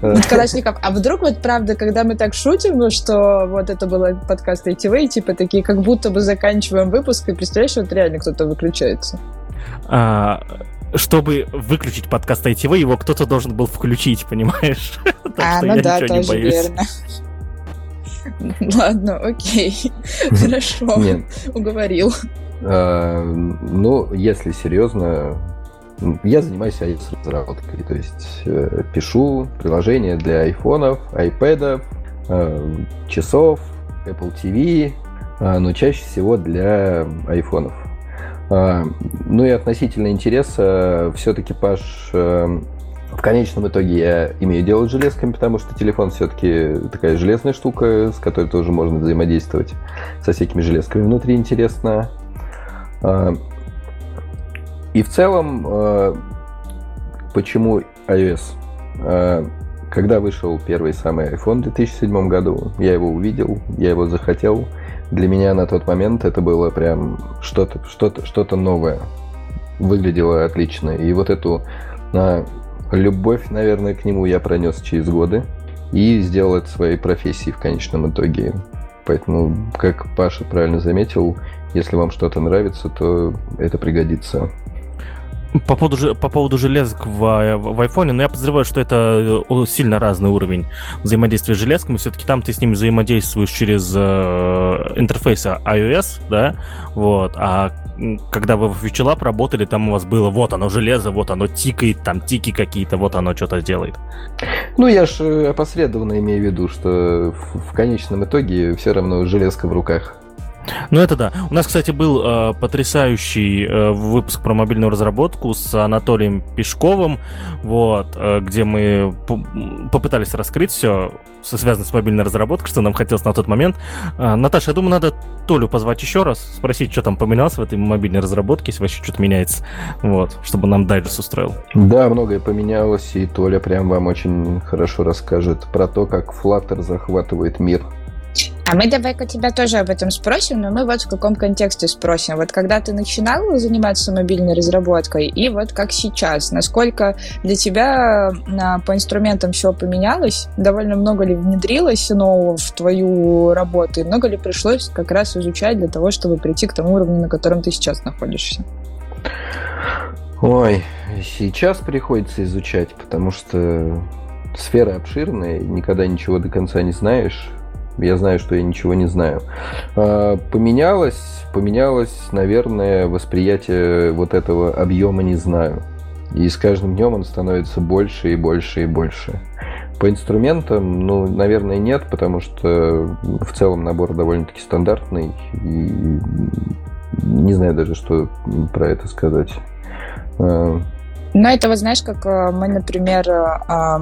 Калашников, а вдруг вот правда, когда мы так шутим, что вот это был подкаст ITV, типа такие, как будто бы заканчиваем выпуск, и представляешь, вот реально кто-то выключается. А, чтобы выключить подкаст ITV, его кто-то должен был включить, понимаешь? [LAUGHS] а, ну да, тоже верно. Ладно, окей. [LAUGHS] Хорошо. Нет. Уговорил. А, ну, если серьезно, я занимаюсь iOS-разработкой, то есть э, пишу приложения для айфонов, айпэдов, э, часов, Apple TV, э, но чаще всего для айфонов. Ну и относительно интереса, все-таки, Паш, в конечном итоге я имею дело с железками, потому что телефон все-таки такая железная штука, с которой тоже можно взаимодействовать со всякими железками внутри интересно. Э, и в целом, э, почему iOS? Э, когда вышел первый самый iPhone в 2007 году, я его увидел, я его захотел. Для меня на тот момент это было прям что-то что что новое. Выглядело отлично. И вот эту на любовь, наверное, к нему я пронес через годы и сделал это своей профессией в конечном итоге. Поэтому, как Паша правильно заметил, если вам что-то нравится, то это пригодится. По поводу, по поводу железок в, в iPhone, но я подозреваю, что это э, сильно разный уровень взаимодействия с железками. Все-таки там ты с ними взаимодействуешь через э, интерфейс iOS, да, вот, а когда вы в FutureLab работали, там у вас было вот оно железо, вот оно тикает, там тики какие-то, вот оно что-то делает. Ну, я же э, опосредованно имею в виду, что в, в конечном итоге все равно железка в руках. Ну это да. У нас, кстати, был э, потрясающий э, выпуск про мобильную разработку с Анатолием Пешковым, вот, э, где мы попытались раскрыть все, связанное с мобильной разработкой, что нам хотелось на тот момент. Э, Наташа, я думаю, надо Толю позвать еще раз, спросить, что там поменялось в этой мобильной разработке, если вообще что-то меняется, вот, чтобы нам дайджест устроил. Да, многое поменялось, и Толя прям вам очень хорошо расскажет про то, как Flutter захватывает мир. А мы давай-ка тебя тоже об этом спросим, но мы вот в каком контексте спросим. Вот когда ты начинал заниматься мобильной разработкой, и вот как сейчас, насколько для тебя на, по инструментам все поменялось? Довольно много ли внедрилось нового в твою работу? И много ли пришлось как раз изучать для того, чтобы прийти к тому уровню, на котором ты сейчас находишься? Ой, сейчас приходится изучать, потому что сфера обширная, никогда ничего до конца не знаешь я знаю, что я ничего не знаю. А, поменялось, поменялось, наверное, восприятие вот этого объема не знаю. И с каждым днем он становится больше и больше и больше. По инструментам, ну, наверное, нет, потому что в целом набор довольно-таки стандартный. И не знаю даже, что про это сказать. Ну, это вот знаешь, как э, мы, например, э,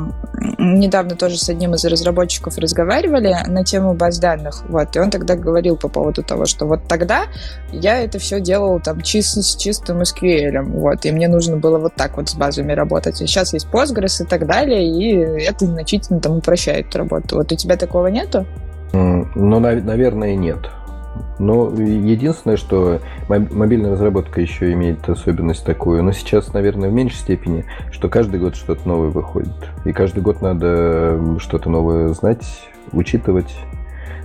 недавно тоже с одним из разработчиков разговаривали на тему баз данных, вот, и он тогда говорил по поводу того, что вот тогда я это все делал там чисто с чистым SQL, вот, и мне нужно было вот так вот с базами работать, и сейчас есть Postgres и так далее, и это значительно там упрощает работу. Вот у тебя такого нету? Ну, наверное, нет. Но единственное, что мобильная разработка еще имеет особенность такую, но сейчас, наверное, в меньшей степени, что каждый год что-то новое выходит. И каждый год надо что-то новое знать, учитывать.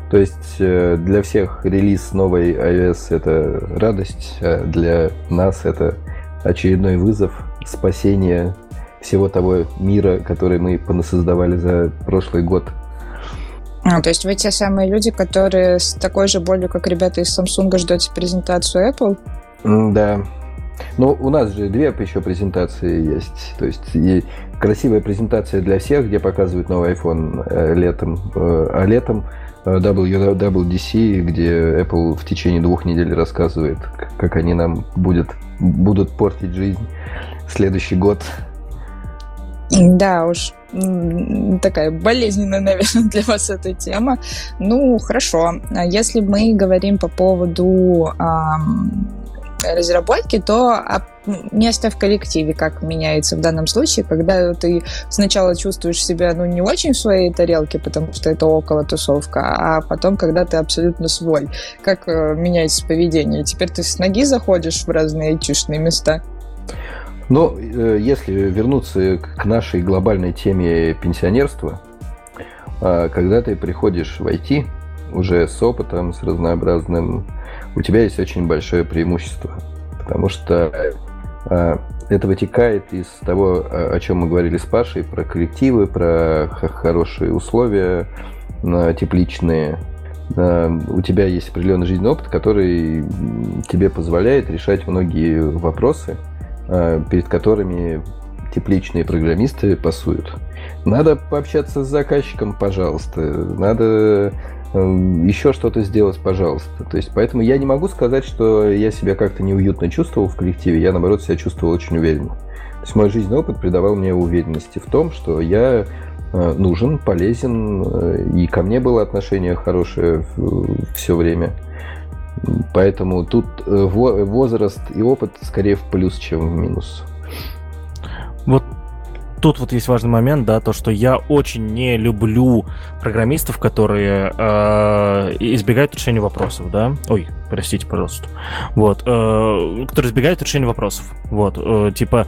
То есть э, для всех релиз новой iOS это радость, а для нас это очередной вызов, спасение всего того мира, который мы понасоздавали за прошлый год – а, то есть вы те самые люди, которые с такой же болью, как ребята из Samsung, ждете презентацию Apple? Да. Ну, у нас же две еще презентации есть. То есть и красивая презентация для всех, где показывают новый iPhone э, летом, э, а летом э, WWDC, где Apple в течение двух недель рассказывает, как они нам будет, будут портить жизнь следующий год. Да уж, такая болезненная, [LAUGHS] наверное, для вас эта тема. Ну, хорошо. А если мы говорим по поводу разработки, то а место в коллективе как меняется в данном случае, когда ты сначала чувствуешь себя, ну, не очень в своей тарелке, потому что это около тусовка, а потом, когда ты абсолютно свой, как э, меняется поведение? Теперь ты с ноги заходишь в разные айтишные места? Но э, если вернуться к нашей глобальной теме пенсионерства, а, когда ты приходишь в IT уже с опытом, с разнообразным, у тебя есть очень большое преимущество, потому что а, это вытекает из того, о чем мы говорили с Пашей, про коллективы, про хорошие условия тепличные. У тебя есть определенный жизненный опыт, который тебе позволяет решать многие вопросы, а, перед которыми тепличные программисты пасуют. Надо пообщаться с заказчиком, пожалуйста. Надо Эм, еще что-то сделать, пожалуйста. То есть, поэтому я не могу сказать, что я себя как-то неуютно чувствовал в коллективе, я, наоборот, себя чувствовал очень уверенно. То есть, мой жизненный опыт придавал мне уверенности в том, что я э, нужен, полезен, э, и ко мне было отношение хорошее все время. Поэтому тут э, возраст и опыт скорее в плюс, чем в минус. Вот тут вот есть важный момент, да, то, что я очень не люблю программистов, которые э, избегают решения вопросов, да. Ой, простите, пожалуйста. Вот, э, которые избегают решения вопросов. Вот, э, типа,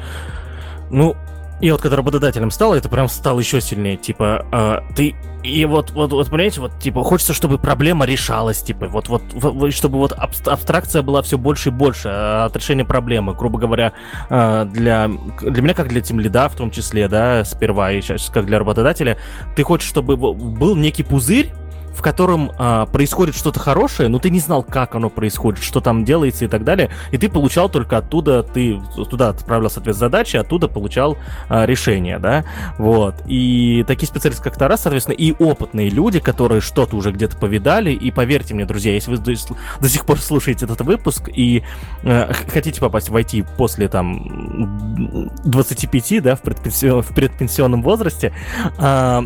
ну, и вот когда работодателем стало, это прям стало еще сильнее. Типа, э, ты и вот, вот, вот, понимаете, вот, типа, хочется, чтобы проблема решалась, типа, вот, вот, вот чтобы вот абстракция была все больше и больше а, от решения проблемы, грубо говоря, э, для, для меня, как для тем лида, в том числе, да, сперва, и сейчас как для работодателя, ты хочешь, чтобы был некий пузырь, в котором а, происходит что-то хорошее, но ты не знал, как оно происходит, что там делается и так далее, и ты получал только оттуда, ты туда отправлял, соответственно, задачи, оттуда получал а, решение, да, вот. И такие специалисты, как Тарас, соответственно, и опытные люди, которые что-то уже где-то повидали, и поверьте мне, друзья, если вы до, сих пор слушаете этот выпуск и э, хотите попасть в IT после там 25, да, в, предпенсион, в предпенсионном возрасте, э,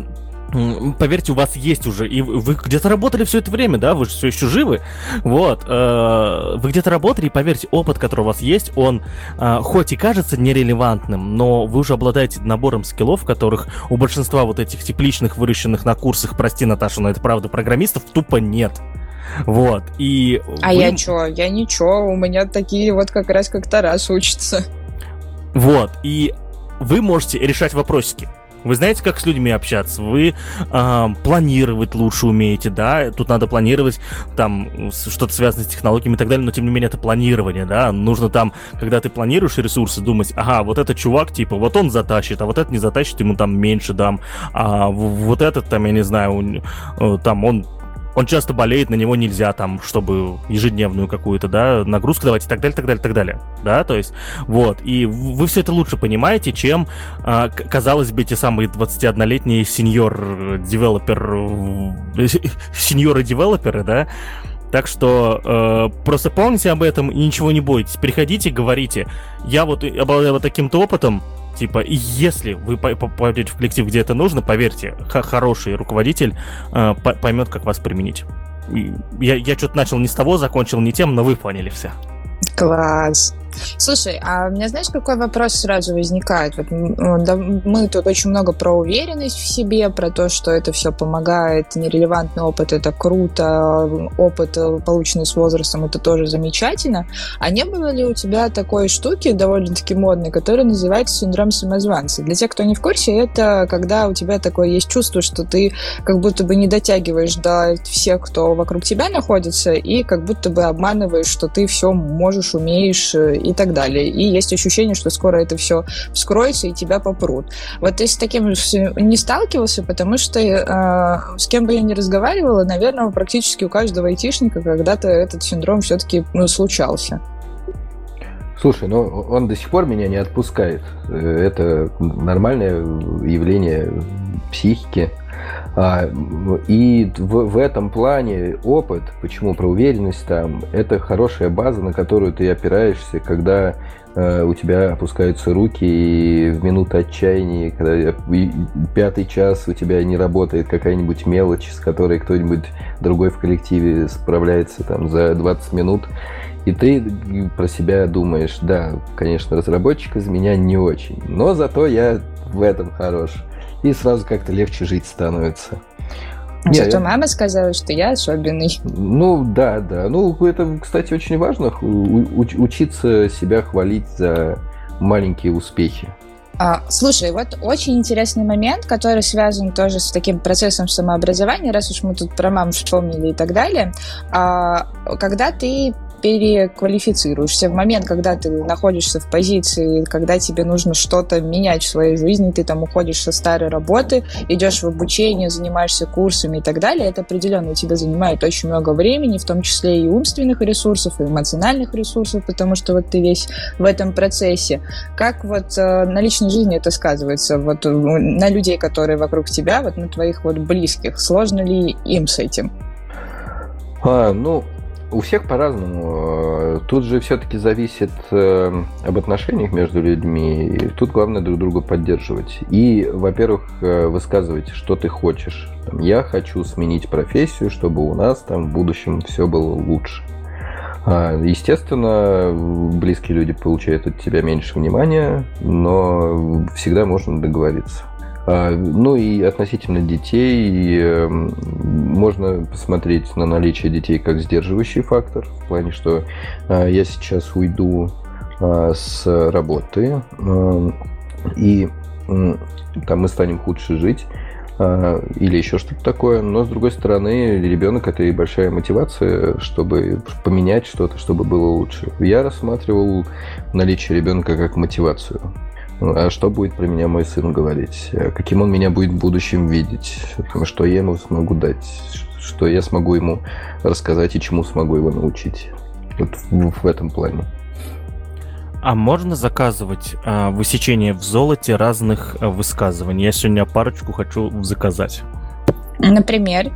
Поверьте, у вас есть уже, и вы где-то работали все это время, да, вы же все еще живы, вот, э, вы где-то работали, и поверьте, опыт, который у вас есть, он э, хоть и кажется нерелевантным, но вы уже обладаете набором скиллов, которых у большинства вот этих тепличных, выращенных на курсах, прости, Наташа, но это правда, программистов тупо нет. Вот, и... А вы... я чё? Я ничего, у меня такие вот как раз как Тарас учатся. Вот, и вы можете решать вопросики. Вы знаете, как с людьми общаться? Вы э, планировать лучше умеете, да? Тут надо планировать там что-то связанное с технологиями и так далее, но тем не менее это планирование, да? Нужно там, когда ты планируешь ресурсы, думать, ага, вот этот чувак, типа, вот он затащит, а вот этот не затащит, ему там меньше дам, а вот этот там, я не знаю, э, там он он часто болеет, на него нельзя там, чтобы ежедневную какую-то, да, нагрузку давать и так далее, так далее, так далее, да, то есть, вот, и вы все это лучше понимаете, чем, а, казалось бы, те самые 21-летние senior developer, сеньоры-девелоперы, да, так что э, просто помните об этом и ничего не бойтесь. Приходите, говорите. Я вот обладаю вот таким-то опытом, Типа, если вы попадете в коллектив, где это нужно, поверьте, хороший руководитель э, поймет, как вас применить. Я, я что-то начал не с того, закончил не тем, но вы поняли все. Класс. Слушай, а у меня знаешь, какой вопрос сразу возникает? Вот, мы тут очень много про уверенность в себе, про то, что это все помогает, нерелевантный опыт это круто, опыт, э, полученный с возрастом, это тоже замечательно. А не было ли у тебя такой штуки довольно-таки модной, которая называется синдром самозванца? Для тех, кто не в курсе, это когда у тебя такое есть чувство, что ты как будто бы не дотягиваешь до всех, кто вокруг тебя находится, и как будто бы обманываешь, что ты все можешь, умеешь э, и так далее. И есть ощущение, что скоро это все вскроется и тебя попрут. Вот ты с таким не сталкивался, потому что э, с кем бы я ни разговаривала, наверное, практически у каждого айтишника когда-то этот синдром все-таки ну, случался. Слушай, ну он до сих пор меня не отпускает. Э, это нормальное явление психики. А, и в, в этом плане опыт, почему про уверенность там, это хорошая база, на которую ты опираешься, когда э, у тебя опускаются руки, и в минуту отчаяния, когда пятый час у тебя не работает какая-нибудь мелочь, с которой кто-нибудь другой в коллективе справляется там за 20 минут, И ты про себя думаешь, да, конечно, разработчик из меня не очень, но зато я в этом хорош. И сразу как-то легче жить становится. Не, Зато я... мама сказала, что я особенный. Ну, да, да. Ну, это, кстати, очень важно, учиться себя хвалить за маленькие успехи. А, слушай, вот очень интересный момент, который связан тоже с таким процессом самообразования, раз уж мы тут про маму вспомнили и так далее. А, когда ты переквалифицируешься. В момент, когда ты находишься в позиции, когда тебе нужно что-то менять в своей жизни, ты там уходишь со старой работы, идешь в обучение, занимаешься курсами и так далее, это определенно тебе занимает очень много времени, в том числе и умственных ресурсов, и эмоциональных ресурсов, потому что вот ты весь в этом процессе. Как вот э, на личной жизни это сказывается? Вот э, на людей, которые вокруг тебя, вот на твоих вот близких, сложно ли им с этим? А, ну, у всех по-разному. Тут же все-таки зависит э, об отношениях между людьми. Тут главное друг друга поддерживать. И, во-первых, э, высказывать, что ты хочешь. Я хочу сменить профессию, чтобы у нас там в будущем все было лучше. А, естественно, близкие люди получают от тебя меньше внимания, но всегда можно договориться. А, ну и относительно детей, эм, можно посмотреть на наличие детей как сдерживающий фактор, в плане, что а, я сейчас уйду а, с работы, и там мы станем худше жить, или еще что-то такое. Но, с другой стороны, ребенок – это и большая мотивация, чтобы поменять что-то, чтобы было лучше. Я рассматривал наличие ребенка как мотивацию. А что будет про меня мой сын говорить? Каким он меня будет в будущем видеть? Что я ему смогу дать? Что я смогу ему рассказать и чему смогу его научить? Вот в, в этом плане. А можно заказывать э, высечение в золоте разных э, высказываний? Я сегодня парочку хочу заказать. Например?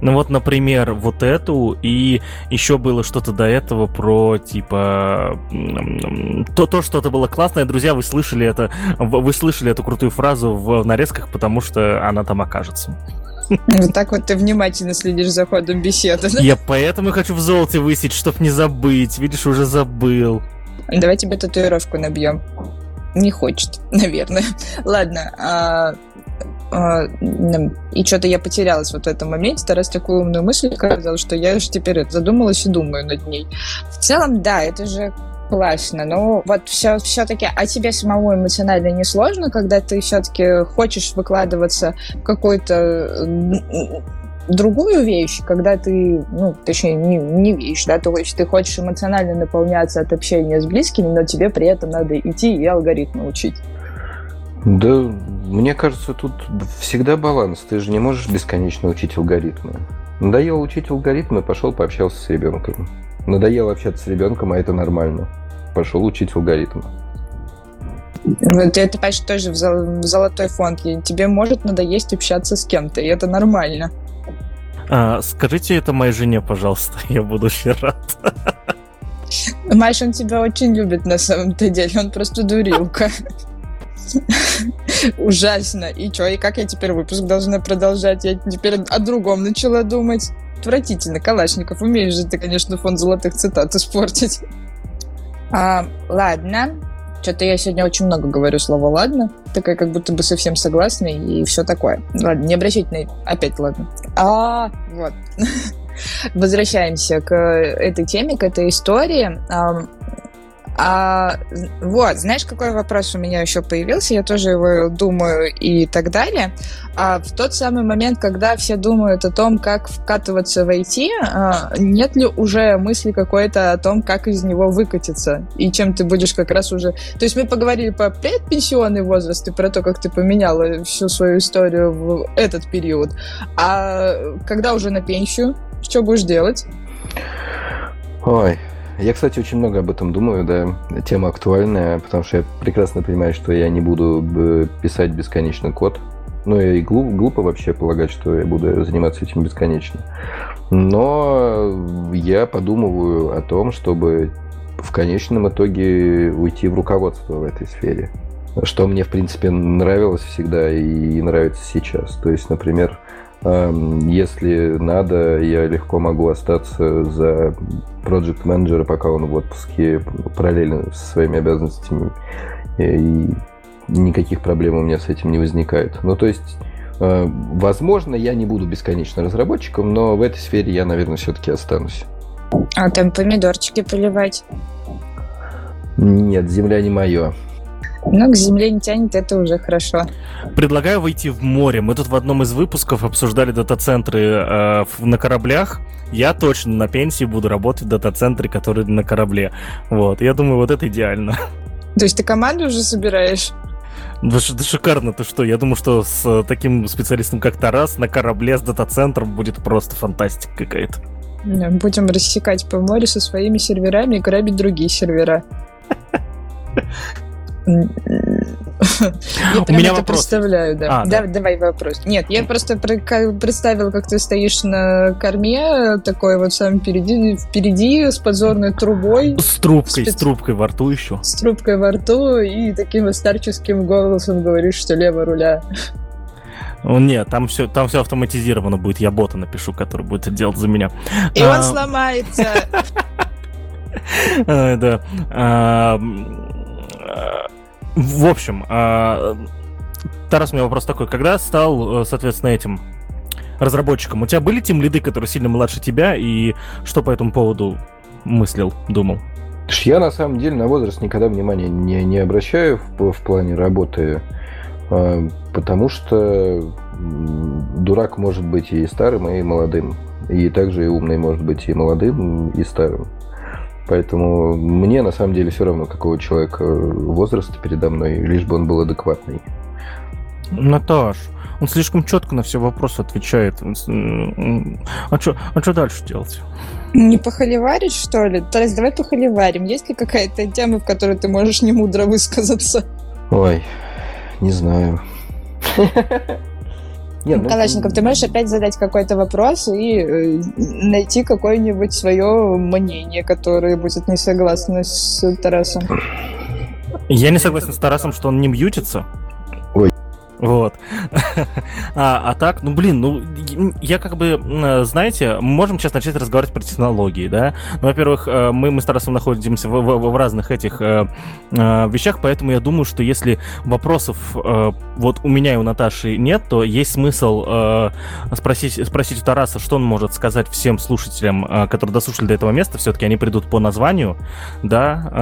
Ну вот, например, вот эту, и еще было что-то до этого про, типа, то, то что-то было классное. Друзья, вы слышали это, вы слышали эту крутую фразу в нарезках, потому что она там окажется. [LAUGHS] Вот так вот ты внимательно следишь за ходом беседы. Я поэтому хочу в золоте высить, чтоб не забыть. Видишь, уже забыл. Давай тебе татуировку набьем. Не хочет, [LAUGHS] наверное. Ладно, а, и что-то я потерялась вот в этом моменте, раз такую умную мысль сказала, что я же теперь задумалась и думаю над ней. В целом, да, это же классно, но вот все, все-таки, а тебе самому эмоционально не сложно, когда ты все-таки хочешь выкладываться в какой-то другую вещь, когда ты, ну, точнее, не, не вещь, да, то есть ты хочешь эмоционально наполняться от общения с близкими, но тебе при этом надо идти и алгоритмы учить. Да, мне кажется, тут всегда баланс. Ты же не можешь бесконечно учить алгоритмы. Надоело учить алгоритмы, пошел пообщался с ребенком. Надоело общаться с ребенком, а это нормально. Пошел учить алгоритмы. Вот это почти тоже в золотой фонд. Тебе может надоесть общаться с кем-то, и это нормально. А, скажите это моей жене, пожалуйста, [LAUGHS] я буду очень рад. Маш, он тебя очень любит на самом-то деле, он просто дурилка. [LAUGHS] [LAUGHS] Ужасно. И что, и как я теперь выпуск должна продолжать? Я теперь о другом начала думать. Отвратительно, Калашников. Умеешь же ты, конечно, фонд золотых цитат испортить. А, ладно. Что-то я сегодня очень много говорю слово «ладно». Такая как будто бы совсем согласна и все такое. Ладно, не обращайте на... Опять ладно. А, вот. [LAUGHS] Возвращаемся к этой теме, к этой истории. А, вот, знаешь, какой вопрос у меня еще появился? Я тоже его думаю и так далее. А в тот самый момент, когда все думают о том, как вкатываться в IT, а, нет ли уже мысли какой-то о том, как из него выкатиться? И чем ты будешь как раз уже... То есть мы поговорили про предпенсионный возраст и про то, как ты поменяла всю свою историю в этот период. А когда уже на пенсию? Что будешь делать? Ой, я, кстати, очень много об этом думаю, да. Тема актуальная, потому что я прекрасно понимаю, что я не буду э, писать бесконечно код. Ну и глуп, глупо вообще полагать, что я буду заниматься этим бесконечно. Но я подумываю о том, чтобы в конечном итоге уйти в руководство в этой сфере. Что мне, в принципе, нравилось всегда и нравится сейчас. То есть, например, Если надо, я легко могу остаться за проект менеджера пока он в отпуске, параллельно со своими обязанностями. И никаких проблем у меня с этим не возникает. Ну, то есть, э, возможно, я не буду бесконечно разработчиком, но в этой сфере я, наверное, все-таки останусь. А там помидорчики поливать? Нет, земля не мое. Но к земле не тянет, это уже хорошо. Предлагаю выйти в море. Мы тут в одном из выпусков обсуждали дата-центры э, на кораблях. Я точно на пенсии буду работать в дата-центре, который на корабле. Вот, я думаю, вот это идеально. То есть ты команду уже собираешь? Да, да шикарно, ты что? Я думаю, что с таким специалистом, как Тарас, на корабле с дата-центром будет просто фантастика какая-то. Будем рассекать по морю со своими серверами и грабить другие сервера. [LAUGHS] Я [LAUGHS] У меня это вопрос. представляю, да. А, да. да. Давай вопрос. Нет, я просто представил, как ты стоишь на корме, такой вот сам впереди, впереди с подзорной трубой. С трубкой, спец... с трубкой во рту еще. С трубкой во рту и таким старческим голосом говоришь, что лево руля. Нет, там все, там все автоматизировано будет. Я бота напишу, который будет это делать за меня. И а... он сломается. [LAUGHS] Да. В общем, а, Тарас, у меня вопрос такой. Когда стал, э, соответственно, этим разработчиком, у тебя были тем лиды, которые сильно младше тебя, и что по этому поводу мыслил, думал? Я на самом деле на возраст никогда внимания не, не обращаю в, в плане работы, э, потому что дурак может быть и старым, и молодым. И также и умный может быть и молодым, и старым. Поэтому мне на самом деле все равно, какого человека возраста передо мной, лишь бы он был адекватный. Наташ, он слишком четко на все вопросы отвечает. А что а чё дальше делать? Не похоливарить, что ли? Тарас, давай похоливарим. Есть ли какая-то тема, в которой ты можешь не мудро высказаться? Ой, не знаю. [LAUGHS] Нет, ну... Калашников, ты можешь опять задать какой-то вопрос и э, найти какое-нибудь свое мнение, которое будет не согласно с Тарасом. Я не согласен с Тарасом, что он не мьютится. Вот. [LAUGHS] а, а так, ну блин, ну я как бы, знаете, мы можем сейчас начать разговаривать про технологии, да. Ну, во-первых, э, мы, мы с Тарасом находимся в, в, в разных этих э, э, вещах, поэтому я думаю, что если вопросов э, вот у меня и у Наташи нет, то есть смысл э, спросить, спросить у Тараса, что он может сказать всем слушателям, э, которые дослушали до этого места, все-таки они придут по названию, да, э,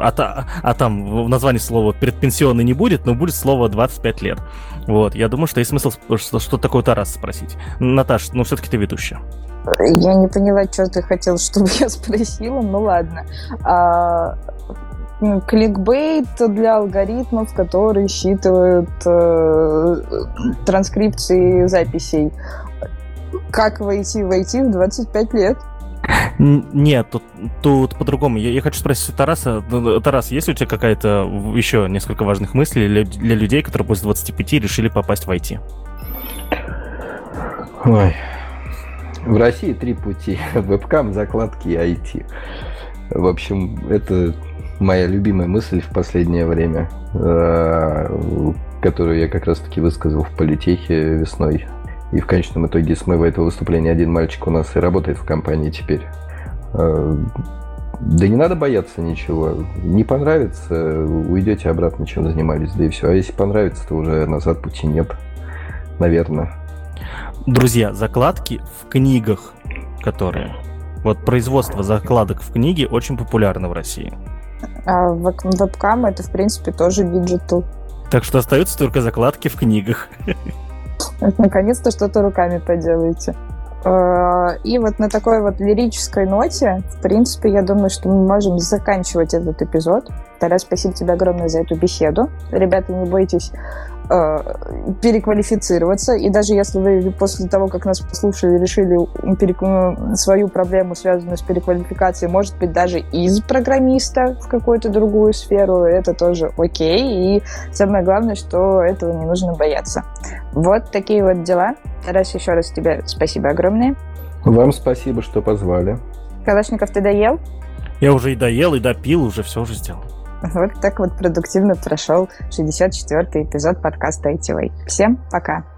а, а там в названии слова предпенсионный не будет, но будет слово 2 25 лет. Вот, я думаю, что есть смысл что, что такое Тарас спросить. Наташ, ну все-таки ты ведущая. Я не поняла, что ты хотел, чтобы я спросила, ну ладно. А, ну, кликбейт для алгоритмов, которые считывают э, транскрипции записей. Как войти войти в 25 лет? Нет, тут, тут по-другому. Я, я хочу спросить у Тараса. Ну, Тарас, есть у тебя какая-то еще несколько важных мыслей для, для людей, которые после 25 решили попасть в IT? Ой. В России три пути. [LAUGHS] Вебкам, закладки и IT. В общем, это моя любимая мысль в последнее время, э, которую я как раз-таки высказал в политехе весной и в конечном итоге смыва этого выступления один мальчик у нас и работает в компании теперь. Э, да не надо бояться ничего. Не понравится, уйдете обратно, чем занимались, да и все. А если понравится, то уже назад пути нет. Наверное. Друзья, закладки в книгах, которые... Вот производство закладок в книге очень популярно в России. А вебкам это, в принципе, тоже digital. Так что остаются только закладки в книгах. [LAUGHS] Наконец-то что-то руками поделаете. Э, и вот на такой вот лирической ноте, в принципе, я думаю, что мы можем заканчивать этот эпизод. Тарас, спасибо тебе огромное за эту беседу. Ребята, не бойтесь переквалифицироваться. И даже если вы после того, как нас послушали, решили перек... свою проблему, связанную с переквалификацией, может быть, даже из программиста в какую-то другую сферу, это тоже окей. И самое главное, что этого не нужно бояться. Вот такие вот дела. Тарас, еще раз тебе спасибо огромное. Вам спасибо, что позвали. Калашников, ты доел? Я уже и доел, и допил, уже все уже сделал. Вот так вот продуктивно прошел 64-й эпизод подкаста ITV. Всем пока!